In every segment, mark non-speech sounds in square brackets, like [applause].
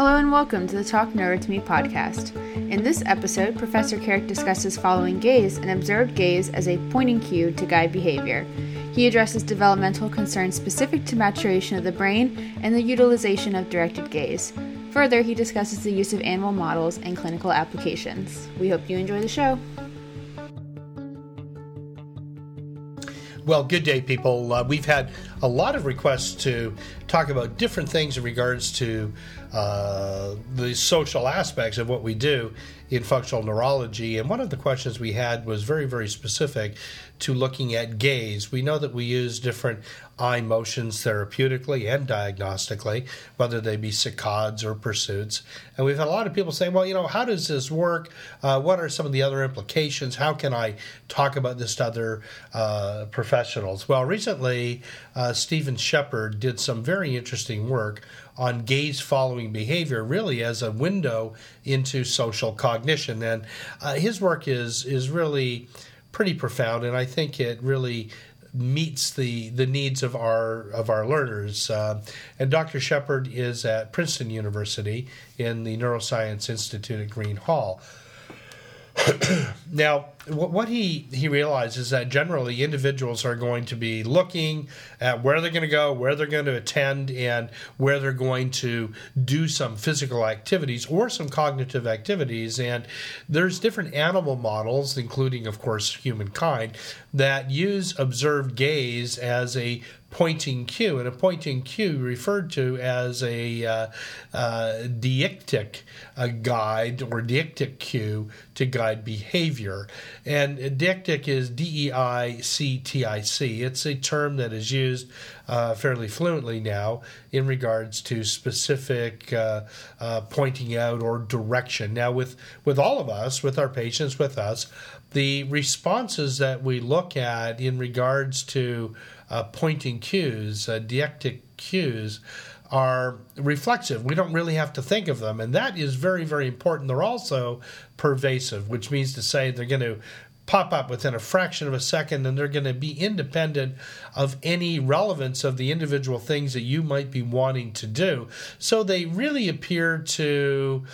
Hello and welcome to the Talk Neuro to Me podcast. In this episode, Professor Carrick discusses following gaze and observed gaze as a pointing cue to guide behavior. He addresses developmental concerns specific to maturation of the brain and the utilization of directed gaze. Further, he discusses the use of animal models and clinical applications. We hope you enjoy the show. Well, good day, people. Uh, we've had a lot of requests to talk about different things in regards to uh, the social aspects of what we do in functional neurology. And one of the questions we had was very, very specific to looking at gaze. We know that we use different eye motions therapeutically and diagnostically, whether they be saccades or pursuits. And we've had a lot of people say, well, you know, how does this work? Uh, what are some of the other implications? How can I talk about this to other uh, professionals? Well, recently, uh, Stephen Shepherd did some very interesting work on gaze following behavior, really as a window into social cognition. And uh, his work is, is really pretty profound, and I think it really meets the the needs of our of our learners. Uh, and Dr. Shepherd is at Princeton University in the Neuroscience Institute at Green Hall. [coughs] now, what he he realizes is that generally individuals are going to be looking at where they're going to go, where they're going to attend, and where they're going to do some physical activities or some cognitive activities. And there's different animal models, including, of course, humankind, that use observed gaze as a pointing cue, and a pointing cue referred to as a uh, uh, deictic guide or deictic cue to guide behavior. And deictic is D E I C T I C. It's a term that is used uh, fairly fluently now in regards to specific uh, uh, pointing out or direction. Now, with, with all of us, with our patients, with us, the responses that we look at in regards to uh, pointing cues, uh, deictic cues, are reflexive. We don't really have to think of them. And that is very, very important. They're also pervasive, which means to say they're going to pop up within a fraction of a second and they're going to be independent of any relevance of the individual things that you might be wanting to do. So they really appear to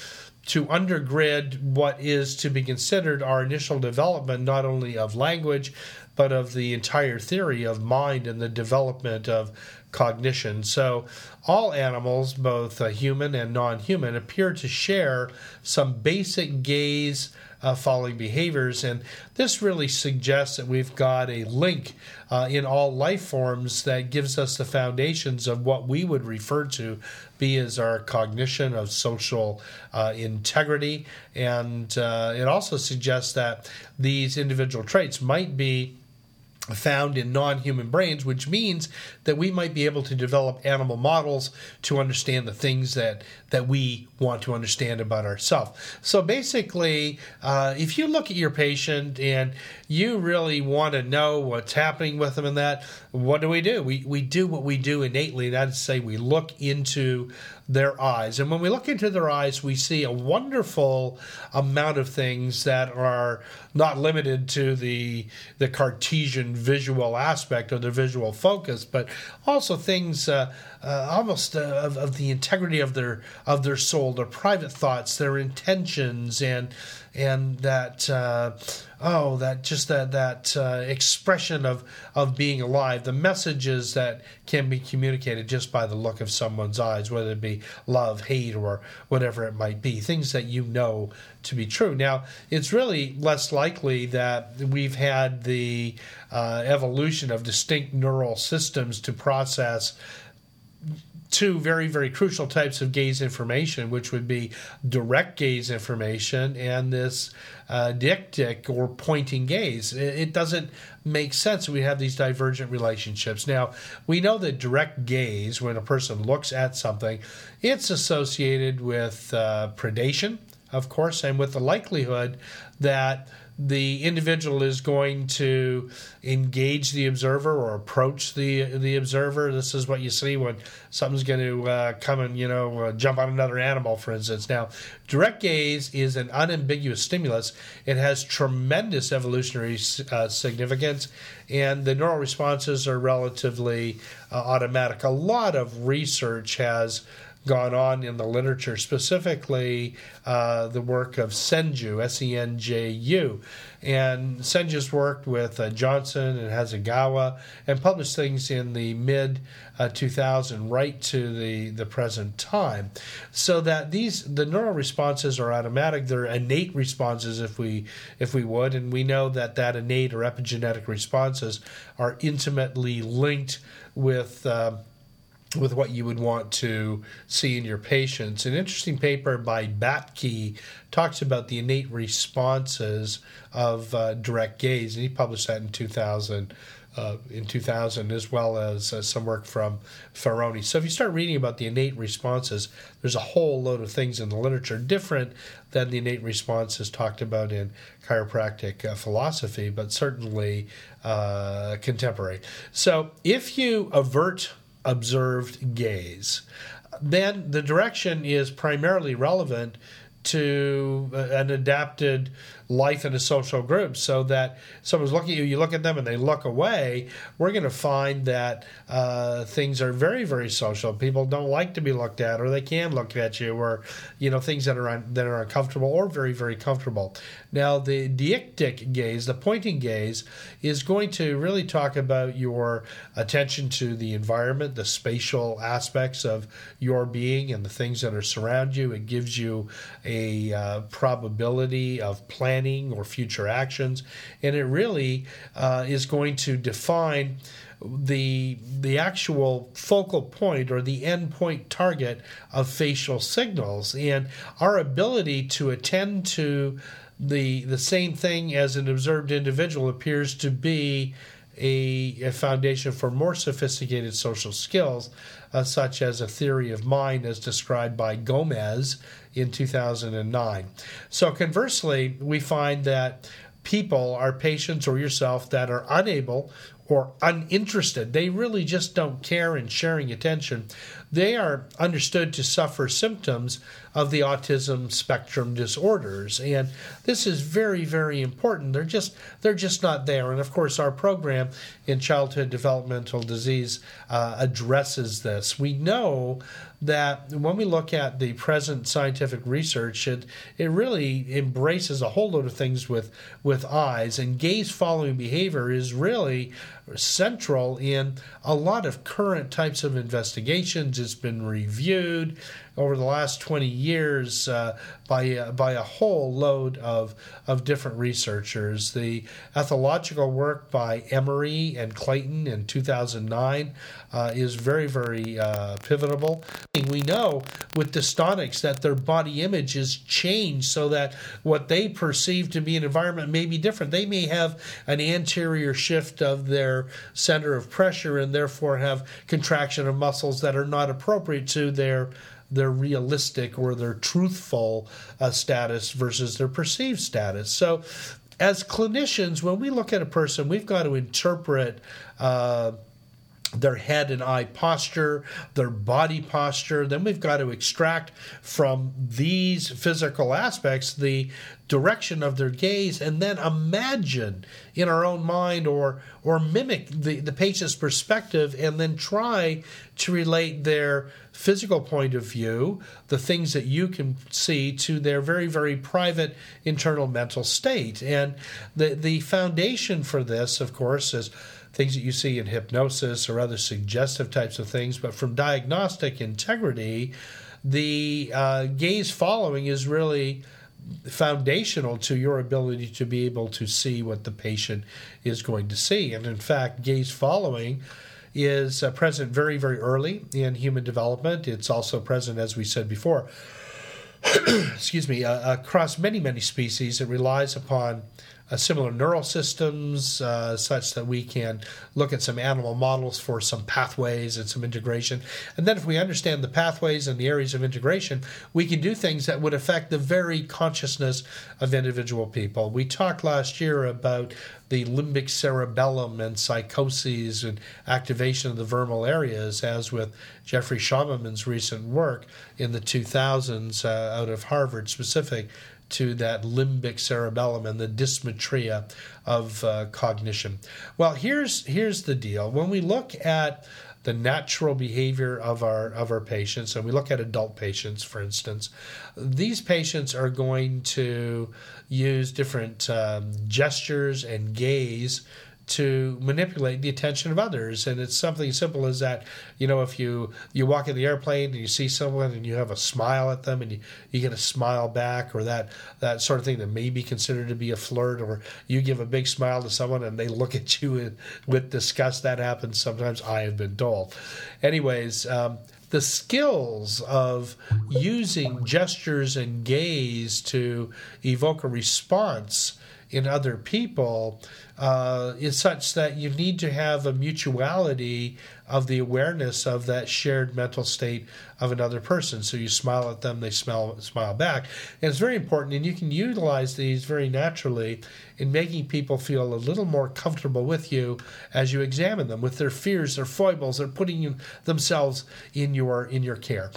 to undergrid what is to be considered our initial development not only of language but of the entire theory of mind and the development of cognition. So, all animals, both uh, human and non human, appear to share some basic gaze uh, following behaviors. And this really suggests that we've got a link uh, in all life forms that gives us the foundations of what we would refer to be as our cognition of social uh, integrity. And uh, it also suggests that these individual traits might be found in non human brains, which means that we might be able to develop animal models to understand the things that, that we want to understand about ourselves. So basically, uh, if you look at your patient and you really want to know what's happening with them and that, what do we do? We, we do what we do innately, to say, we look into their eyes. And when we look into their eyes, we see a wonderful amount of things that are not limited to the the Cartesian visual aspect or the visual focus, but also things uh, uh, almost uh, of, of the integrity of their of their soul, their private thoughts, their intentions, and and that uh, oh that just that that uh, expression of of being alive. The messages that can be communicated just by the look of someone's eyes whether it be love hate or whatever it might be. Things that you know to be true. Now it's really less likely that we've had the uh, evolution of distinct neural systems to process two very, very crucial types of gaze information, which would be direct gaze information and this uh, deictic or pointing gaze. It, doesn't make sense. We have these divergent relationships. Now, we know that direct gaze, when a person looks at something, it's associated with uh, predation, of course, and with the likelihood that the individual is going to engage the observer or approach the the observer. This is what you see when something's going to uh, come and you know uh, jump on another animal, for instance. Now, direct gaze is an unambiguous stimulus. It has tremendous evolutionary uh, significance, and the neural responses are relatively uh, automatic. A lot of research has gone on in the literature, specifically uh, the work of Senju, S E N J U. And Senju's worked with uh, Johnson and Hasegawa and published things in the mid uh, 2000 right to the, the present time. So that these the neural responses are automatic. They're innate responses, if we if we would, and we know that that innate or epigenetic responses are intimately linked with. Uh, with what you would want to see in your patients. An interesting paper by Batki talks about the innate responses of uh, direct gaze, and he published that in 2000. Uh, in 2000, as well as uh, some work from Farroni. So, if you start reading about the innate responses, there's a whole load of things in the literature different than the innate responses talked about in chiropractic uh, philosophy, but certainly uh, contemporary. So, if you avert observed gaze. Then the direction is primarily relevant to uh, an adapted life in a social group so that someone's looking at you, you look at them and they look away, we're going to find that uh, things are very, very social. People don't like to be looked at or they can look at you or, you know, things that are, un- that are uncomfortable or very, very comfortable. Now, the deictic gaze, the pointing gaze, is going to really talk about your attention to the environment, the spatial aspects of your being and the things that are surround you. It gives you a uh, probability of planning or future actions, and it really uh, is going to define the the actual focal point or the end point target of facial signals and our ability to attend to the the same thing as an observed individual appears to be a, a foundation for more sophisticated social skills, uh, such as a theory of mind as described by Gomez in 2009. So, conversely, we find that people, our patients or yourself, that are unable or uninterested, they really just don't care in sharing attention, they are understood to suffer symptoms of the autism spectrum disorders. And this is very very important. They're just they're just not there. And of course our program in childhood developmental disease uh, addresses this. We know that when we look at the present scientific research, it, it really embraces a whole load of things with, with eyes, and gaze following behavior is really central in a lot of current types of investigations. It's been reviewed over the last 20 years uh, by, uh, by a whole load of, of different researchers. The ethological work by Emery and Clayton in 2009 uh, is very, very uh, pivotal. We know with dystonics that their body image is changed so that what they perceive to be an environment may be different. They may have an anterior shift of their center of pressure and therefore have contraction of muscles that are not appropriate to their their realistic or their truthful uh, status versus their perceived status. So, as clinicians, when we look at a person, we've got to interpret. Uh, their head and eye posture, their body posture. Then we've got to extract from these physical aspects the direction of their gaze and then imagine in our own mind or or mimic the, the patient's perspective and then try to relate their physical point of view, the things that you can see to their very, very private internal mental state. And the the foundation for this, of course, is things that you see in hypnosis or other suggestive types of things, but from diagnostic integrity, the uh, gaze following is really foundational to your ability to be able to see what the patient is going to see. And in fact, gaze following is uh, present very, very early in human development. It's also present, as we said before, [clears throat] excuse me, uh, across many, many species. It relies upon uh, similar neural systems uh, such that we can look at some animal models for some pathways and some integration. And then, if we understand the pathways and the areas of integration, we can do things that would affect the very consciousness of individual people. We talked last year about the limbic cerebellum and psychoses and activation of the vermal areas, as with Jeffrey Schmahmann's recent work in the 2000s uh, out of Harvard specific to that limbic cerebellum and the dysmetria of uh, cognition. Well, here's here's the deal. When we look at the natural behavior of our of our patients, and we look at adult patients, for instance, these patients are going to use different um, gestures and gaze to manipulate the attention of others. And it's something simple as that you know if you you walk in the airplane and you see someone and you have a smile at them and you, you get a smile back or that that sort of thing that may be considered to be a flirt or you give a big smile to someone and they look at [laughs] you with disgust that happens sometimes. I have been told. Anyways um, the skills of using gestures and gaze to evoke a response in other people uh, is such that you need to have a mutuality of the awareness of that shared mental state of another person. So you smile at them, they smile smile back, and it's very important. And you can utilize these very naturally in making people feel a little more comfortable with you as you examine them with their fears, their foibles, they're putting themselves in your in your care.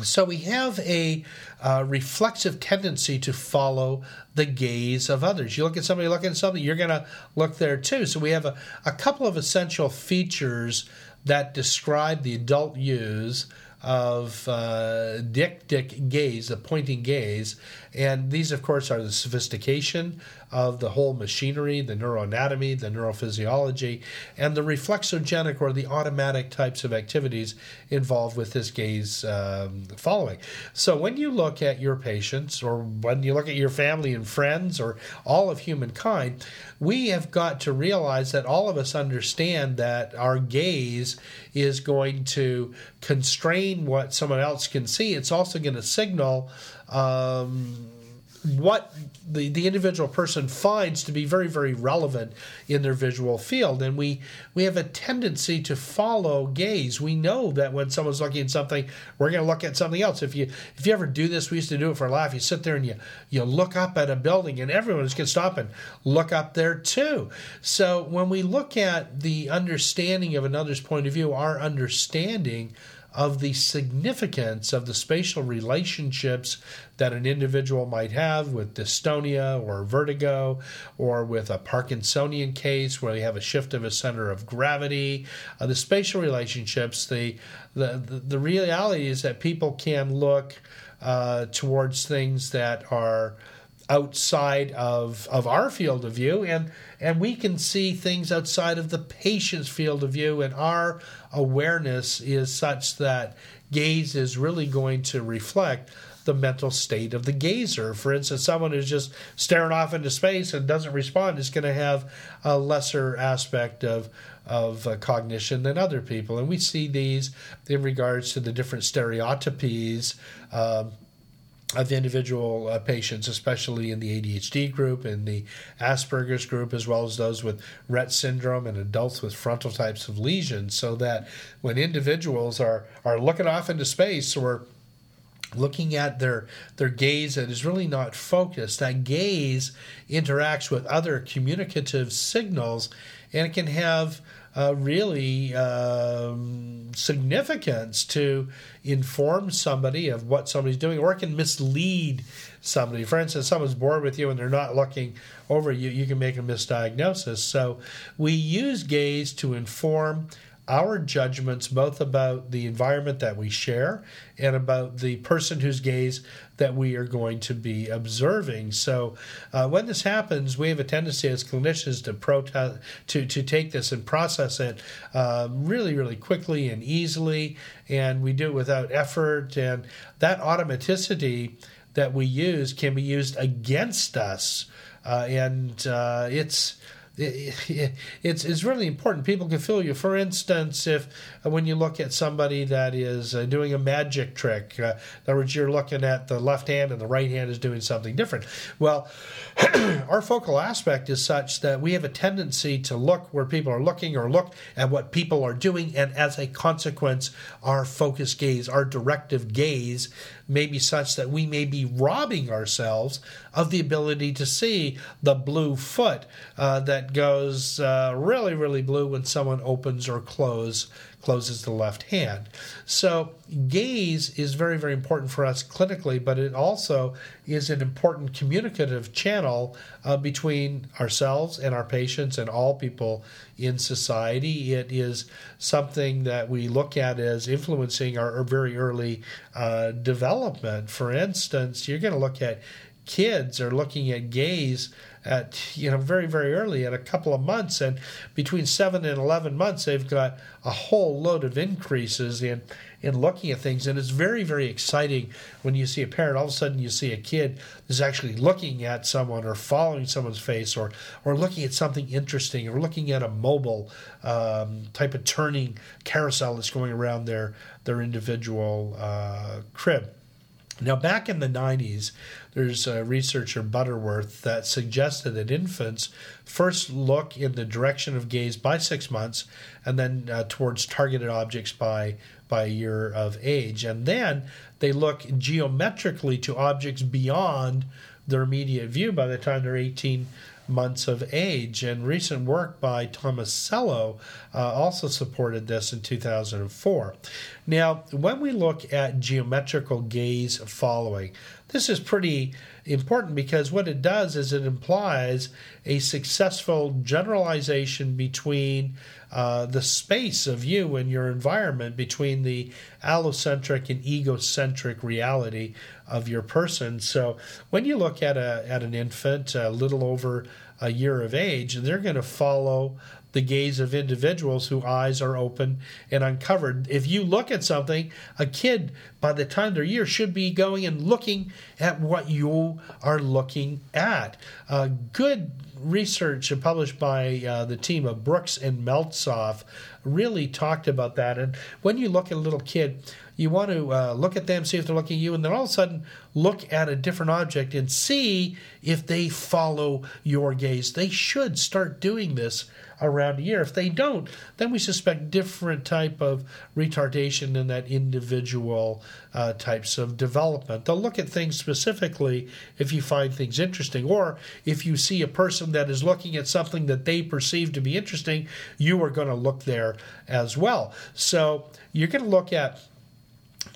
So we have a uh, reflexive tendency to follow the gaze of others. You look at somebody looking at something, you're going to look there too. So we have a, a couple of essential features that describe the adult use of uh, deictic gaze, the pointing gaze. And these, of course, are the sophistication of the whole machinery, the neuroanatomy, the neurophysiology, and the reflexogenic or the automatic types of activities involved with this gaze um, following. So when you look at your patients, or when you look at your family and friends, or all of humankind, we have got to realize that all of us understand that our gaze is going to constrain what someone else can see. It's also going to signal. Um, what the, the individual person finds to be very very relevant in their visual field. And we we have a tendency to follow gaze. We know that when someone's looking at something we're going to look at something else. If you if you ever do this we used to do it for a laugh. You sit there and you you look up at a building and everyone just can stop and look up there too. So when we look at the understanding of another's point of view our understanding of the significance of the spatial relationships that an individual might have with dystonia or vertigo, or with a Parkinsonian case where you have a shift of a center of gravity. Uh, the spatial relationships, the, the, the, the, reality is that people can look uh, towards things that are outside of, of our field of view and and we can see things outside of the patient's field of view and our awareness is such that gaze is really going to reflect the mental state of the gazer. For instance, someone who's just staring off into space and doesn't respond is going to have a lesser aspect of of uh, cognition than other people, and we see these in regards to the different stereotypies. Um, of individual uh, patients, especially in the ADHD group and the Asperger's group, as well as those with Rett syndrome and adults with frontal types of lesions, so that when individuals are, are looking off into space or looking at their their gaze that is really not focused that gaze interacts with other communicative signals and it can have uh, really um, significance to inform somebody of what somebody's doing, or it can mislead somebody. For instance, someone's bored with you and they're not looking over you, you can make a misdiagnosis. So we use gaze to inform our judgments both about the environment that we share and about the person whose gaze that we are going to be observing. So, uh, when this happens, we have a tendency as clinicians to protest, to to take this and process it uh, really, really quickly and easily, and we do it without effort. And that automaticity that we use can be used against us, uh, and uh, it's it's it's really important. People can feel you. For instance, if uh, when you look at somebody that is uh, doing a magic trick, uh, in other words, you're looking at the left hand and the right hand is doing something different. Well, [clears throat] our focal aspect is such that we have a tendency to look where people are looking or look at what people are doing, and as a consequence, our focus gaze, our directive gaze, may be such that we may be robbing ourselves of the ability to see the blue foot uh, that goes uh, really, really blue when someone opens or close, closes the left hand. So, gaze is very, very important for us clinically, but it also is an important communicative channel uh, between ourselves and our patients and all people in society. It is something that we look at as influencing our, very early uh, development. For instance, you're going to look at kids are looking at gaze at you know very very early at a couple of months and between 7 and 11 months they've got a whole load of increases in in looking at things. And it's very very exciting when you see a parent all of a sudden you see a kid is actually looking at someone or following someone's face or or looking at something interesting or looking at a mobile um, type of turning carousel that's going around their their individual uh, crib now, back in the 90s, there's a researcher, Butterworth, that suggested that infants first look in the direction of gaze by six months and then uh, towards targeted objects by, by a year of age. And then they look geometrically to objects beyond their immediate view by the time they're 18 months of age. And recent work by Tomasello uh, also supported this in 2004. Now, when we look at geometrical gaze following, this is pretty important because what it does is it implies a successful generalization between uh, the space of you and your environment, between the allocentric and egocentric reality of your person. So when you look at a at an infant, a little over a year of age, they're going to follow the gaze of individuals whose eyes are open and uncovered. If you look at something, a kid by the time they're year should be going and looking at what you are looking at. Uh, good research published by uh, the team of Brooks and Meltzoff really talked about that. And when you look at a little kid, you want to uh, look at them, see if they're looking at you, and then all of a sudden look at a different object and see if they follow your gaze. They should start doing this around a year. If they don't, then we suspect different type of retardation in that individual uh, types of development. They'll look at things specifically if you find things interesting, or if you see a person that is looking at something that they perceive to be interesting, you are going to look there as well. So you're going to look at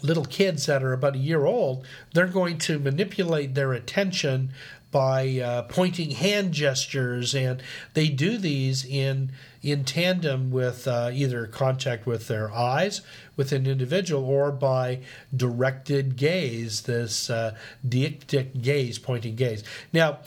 little kids that are about a year old, they're going to manipulate their attention by uh, pointing hand gestures, and they do these in in tandem with uh, either contact with their eyes with an individual or by directed gaze, this uh, gaze, pointing gaze. Now,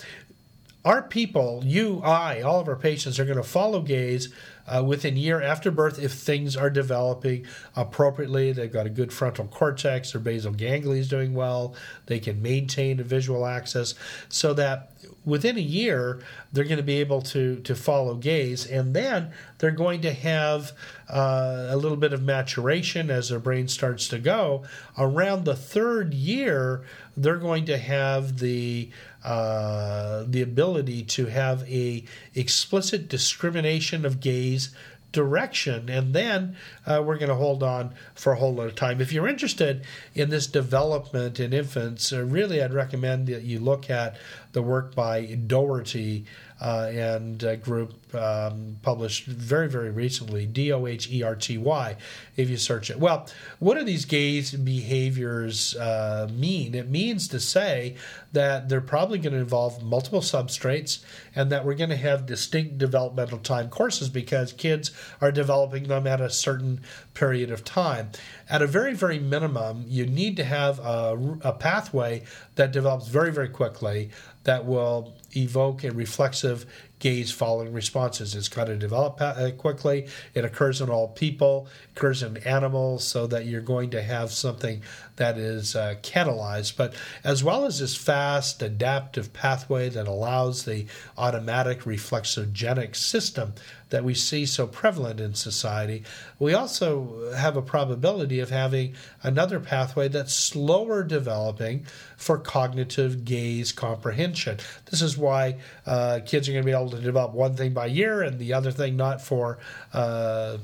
our people, you, I, all of our patients are going to follow gaze uh, within year after birth if things are developing appropriately. They've got a good frontal cortex, their basal ganglia is doing well, they can maintain a visual axis so that within a year they're going to be able to to follow gaze and then they're going to have uh, a little bit of maturation as their brain starts to go around the third year they're going to have the uh, the ability to have a explicit discrimination of gaze direction. And then uh, we're going to hold on for a whole lot of time. If you're interested in this development in infants uh, really i'd recommend that you look at the work by doherty uh, and a group um, published very, very recently, D O H E R T Y, if you search it. Well, what do these gaze behaviors uh, mean? It means to say that they're probably going to involve multiple substrates and that we're going to have distinct developmental time courses because kids are developing them at a certain period of time. At a very, very minimum, you need to have a, a pathway that develops very, very quickly that will evoke a reflexive gaze following responses. It's got to develop uh, quickly. It occurs in all people, occurs in animals, so that you're going to have something that is uh, catalyzed. But as well as this fast adaptive pathway that allows the automatic reflexogenic system that we see so prevalent in society, we also have a probability of having another pathway that's slower developing for cognitive gaze comprehension. This is why uh, kids are going to be able to develop one thing by year and the other thing not for. Uh,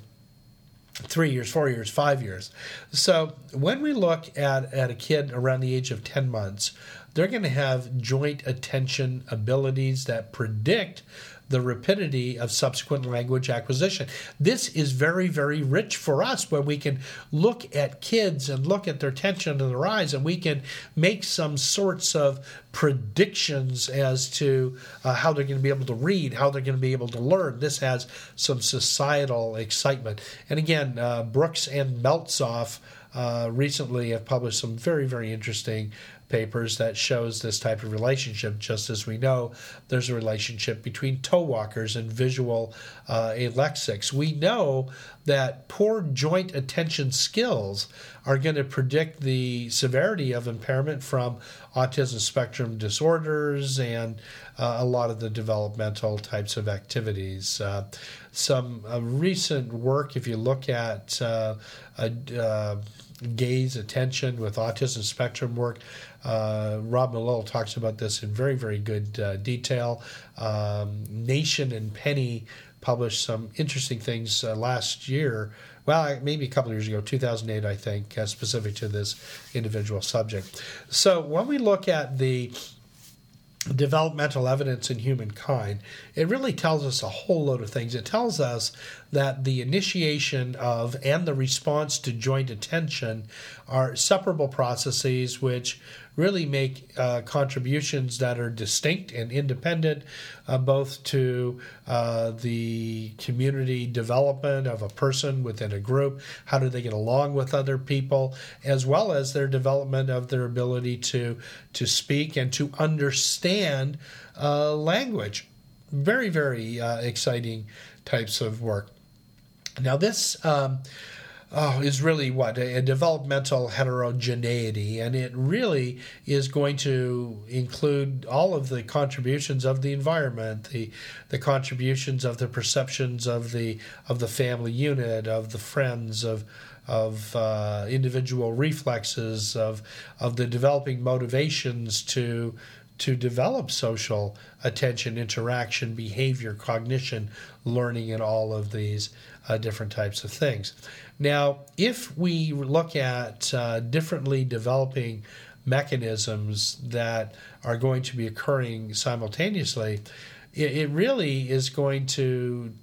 three years, four years, five years. So when we look at, at a kid around the age of 10 months, they're going to have joint attention abilities that predict the rapidity of subsequent language acquisition. This is very, very rich for us when we can look at kids and look at their tension in their eyes and we can make some sorts of predictions as to uh, how they're going to be able to read, how they're going to be able to learn. This has some societal excitement. And again, uh, Brooks and Meltzoff uh, recently have published some very, very interesting papers that shows this type of relationship. Just as we know, there's a relationship between toe walkers and visual uh, alexics. We know that poor joint attention skills are going to predict the severity of impairment from autism spectrum disorders and uh, a lot of the developmental types of activities. Uh, some uh, recent work, if you look at uh, uh, gaze attention with autism spectrum work. Uh, Rob Malil talks about this in very, very good uh, detail. Um, Nation and Penny published some interesting things uh, last year. Well, maybe a couple years ago, 2008, I think, uh, specific to this individual subject. So when we look at the developmental evidence in humankind, it really tells us a whole load of things. It tells us that the initiation of and the response to joint attention are separable processes which really make uh, contributions that are distinct and independent, uh, both to uh, the community development of a person within a group, how do they get along with other people, as well as their development of their ability to to speak and to understand uh, language. Very, very uh, exciting types of work. Now, this. Um, oh, is really what a, developmental heterogeneity, and it really is going to include all of the contributions of the environment, the the contributions of the perceptions of the of the family unit, of the friends, of of uh, individual reflexes, of of the developing motivations to to develop social attention, interaction, behavior, cognition, learning, and all of these uh, different types of things. Now, if we look at uh, differently developing mechanisms that are going to be occurring simultaneously, it, it really is going to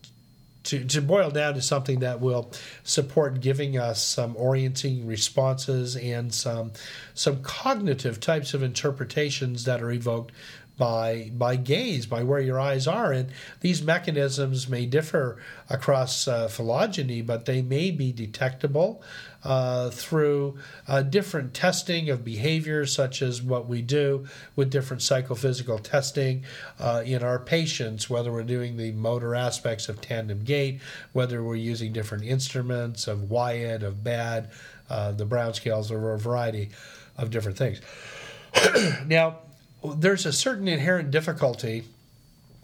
to, to boil down to something that will support giving us some orienting responses and some some cognitive types of interpretations that are evoked by by gaze, by where your eyes are, and these mechanisms may differ across uh, phylogeny, but they may be detectable uh, through uh, different testing of behavior, such as what we do with different psychophysical testing uh, in our patients, whether we're doing the motor aspects of tandem gait, whether we're using different instruments of Wyatt, of BAD, uh, the Brown scales, or a variety of different things. [clears throat] now there's a certain inherent difficulty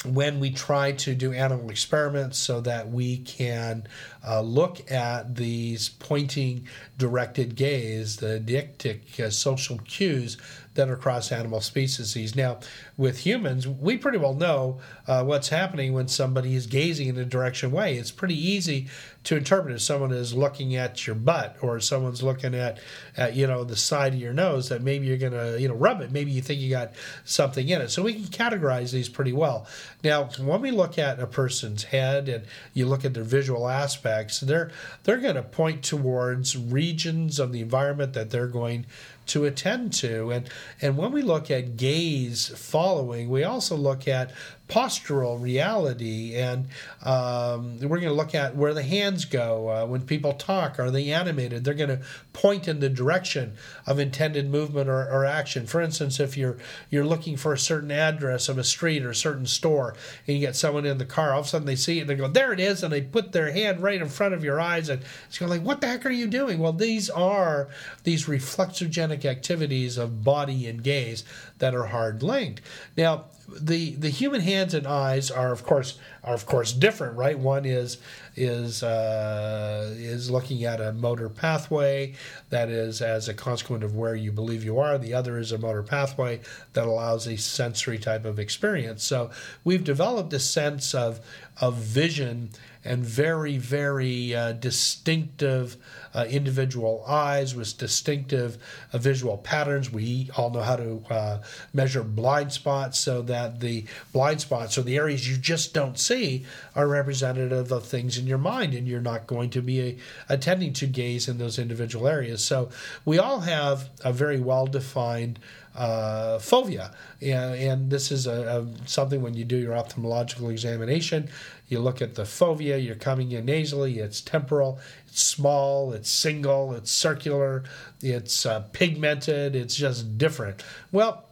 when we try to do animal experiments so that we can uh, look at these pointing directed gaze, the deictic uh, social cues that are across animal species. Now, with humans, we pretty well know uh, what's happening when somebody is gazing in a direction way. It's pretty easy to interpret if someone is looking at your butt or someone's looking at, at you know the side of your nose that maybe you're going to you know rub it. Maybe you think you got something in it. So we can categorize these pretty well. Now, when we look at a person's head and you look at their visual aspects, they're they're going to point towards regions of the environment that they're going to attend to. And, and when we look at gaze following, we also look at postural reality, and um, we're going to look at where the hands go uh, when people talk. Are they animated? They're going to point in the direction of intended movement or, or, action. For instance, if you're you're looking for a certain address of a street or a certain store, and you get someone in the car, all of a sudden they see it and they go, "There it is," and they put their hand right in front of your eyes, and it's going like, "What the heck are you doing?" Well, these are these reflexogenic activities of body and gaze that are hard linked. Now, the the human hands and eyes are of course are of course different, right? One is is uh, is looking at a motor pathway that is as a consequence of where you believe you are. The other is a motor pathway that allows a sensory type of experience. So we've developed a sense of of vision and very, very uh, distinctive uh, individual eyes with distinctive uh, visual patterns. We all know how to uh, measure blind spots so that the blind spots or the areas you just don't see are representative of things in your mind, and you're not going to be a, attending to gaze in those individual areas. So we all have a very well defined uh, fovea. And, and, this is a, a, something when you do your ophthalmological examination, you look at the fovea, you're coming in nasally, it's temporal, it's small, it's single, it's circular, it's uh, pigmented, it's just different. Well,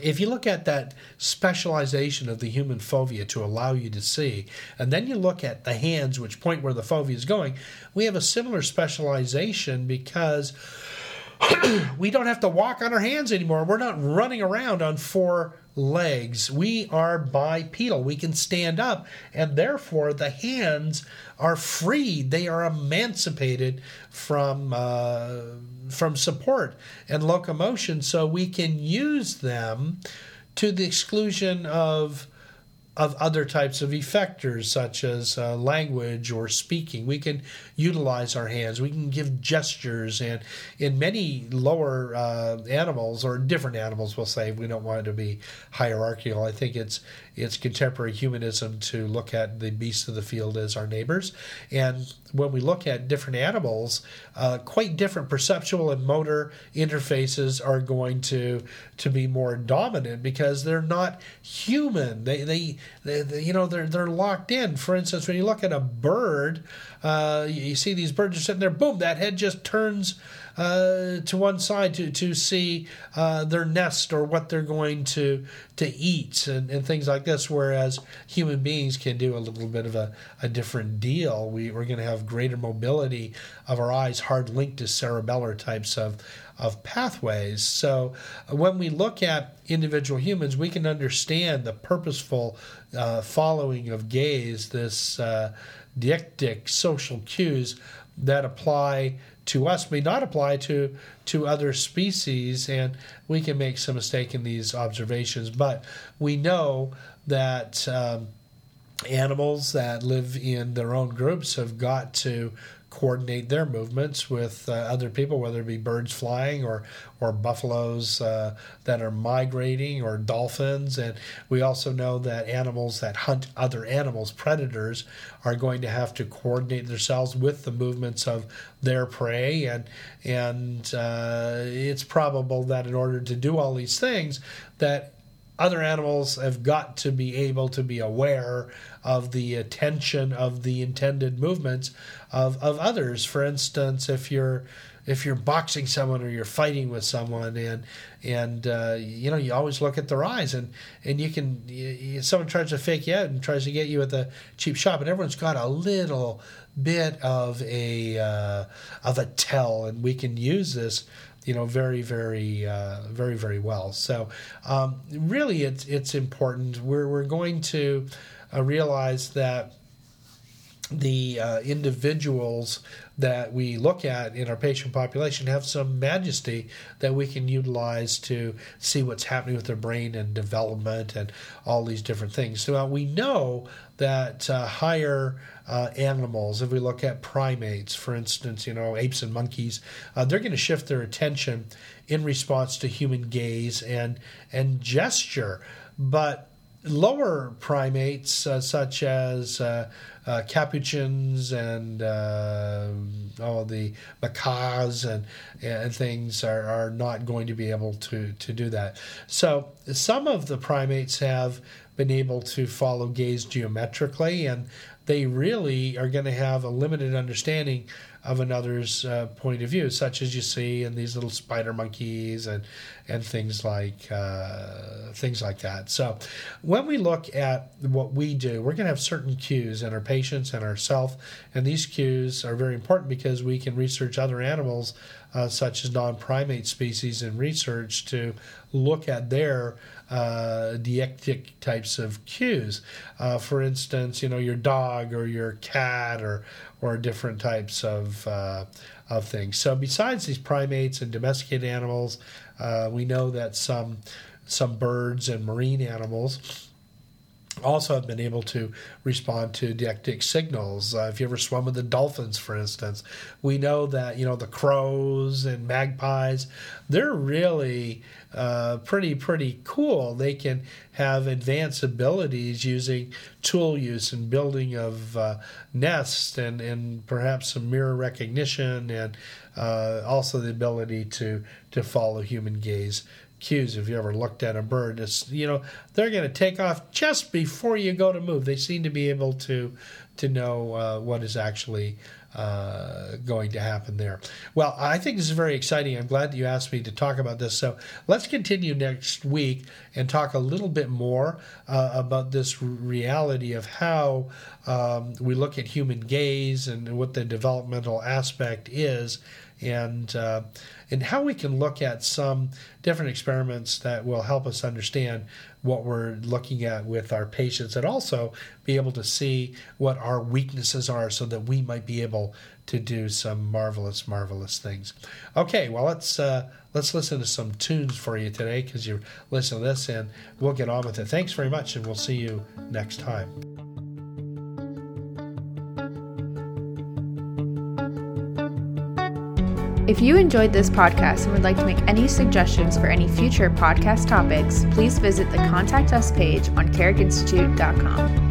if you look at that specialization of the human fovea to allow you to see, and then you look at the hands, which point where the fovea is going, we have a similar specialization because [coughs] we don't have to walk on our hands anymore. We're not running around on four legs. We are bipedal. We can stand up, and therefore the hands are freed. They are emancipated from uh, from support and locomotion, so we can use them to the exclusion of of other types of effectors such as uh, language or speaking. We can utilize our hands. We can give gestures, and in many lower uh, animals or different animals, we'll say we don't want it to be hierarchical. I think it's it's contemporary humanism to look at the beasts of the field as our neighbors, and when we look at different animals, uh, quite different perceptual and motor interfaces are going to to be more dominant because they're not human. They they, they, they you know they're they're locked in. For instance, when you look at a bird, uh, you see these birds are sitting there. Boom, that head just turns uh, to one side to to see uh, their nest or what they're going to to eat and, and things like this. Whereas human beings can do a little bit of a, a different deal. We, we're going to have greater mobility of our eyes, hard linked to cerebellar types of of pathways. So when we look at individual humans, we can understand the purposeful uh, following of gaze, this uh, deictic social cues that apply to us may not apply to to other species and we can make some mistake in these observations. But we know that um, animals that live in their own groups have got to coordinate their movements with uh, other people, whether it be birds flying or or buffaloes uh, that are migrating or dolphins. And we also know that animals that hunt other animals, predators, are going to have to coordinate themselves with the movements of their prey. And and uh, it's probable that in order to do all these things, that other animals have got to be able to be aware of the attention of the intended movements of, of others. For instance, if you're if you're boxing someone or you're fighting with someone and and uh, you know you always look at their eyes and and you can you, someone tries to fake you out and tries to get you at the cheap shop and everyone's got a little bit of a uh, of a tell and we can use this you know very very uh, very very well so um, really it's it's important we're we're going to uh, realize that the uh, individuals that we look at in our patient population have some majesty that we can utilize to see what's happening with their brain and development and all these different things. So we know that uh, higher uh, animals, if we look at primates, for instance, you know, apes and monkeys, uh, they're going to shift their attention in response to human gaze and and gesture. But lower primates, uh, such as uh, uh, capuchins and all the macaws and, and things, are, are not going to be able to, to do that. So, some of the primates have been able to follow gaze geometrically, and they really are going to have a limited understanding of another's uh, point of view, such as you see in these little spider monkeys and and things like uh, things like that. So, when we look at what we do, we're going to have certain cues in our patients and ourselves, and these cues are very important because we can research other animals, uh, such as non-primate species, in research to look at their uh, deictic types of cues. Uh, for instance, you know your dog or your cat or or different types of uh, of things. So besides these primates and domesticated animals, uh, we know that some some birds and marine animals also have been able to respond to deictic signals. Uh, if you ever swum with the dolphins, for instance, we know that you know the crows and magpies, they're really uh, pretty pretty cool. They can have advanced abilities using tool use and building of uh, nests and and perhaps some mirror recognition and uh, also the ability to to follow human gaze cues if you ever looked at a bird it's you know they're going to take off just before you go to move they seem to be able to to know uh, what is actually uh, going to happen there. Well, I think this is very exciting. I'm glad that you asked me to talk about this. So let's continue next week and talk a little bit more uh, about this reality of how um, we look at human gaze and what the developmental aspect is and uh, and how we can look at some different experiments that will help us understand what we're looking at with our patients and also be able to see what our weaknesses are so that we might be able to do some marvelous marvelous things. Okay well let's uh, let's listen to some tunes for you today because you're listening to this and we'll get on with it. Thanks very much and we'll see you next time If you enjoyed this podcast and would like to make any suggestions for any future podcast topics, please visit the Contact Us page on carrickinstitute.com.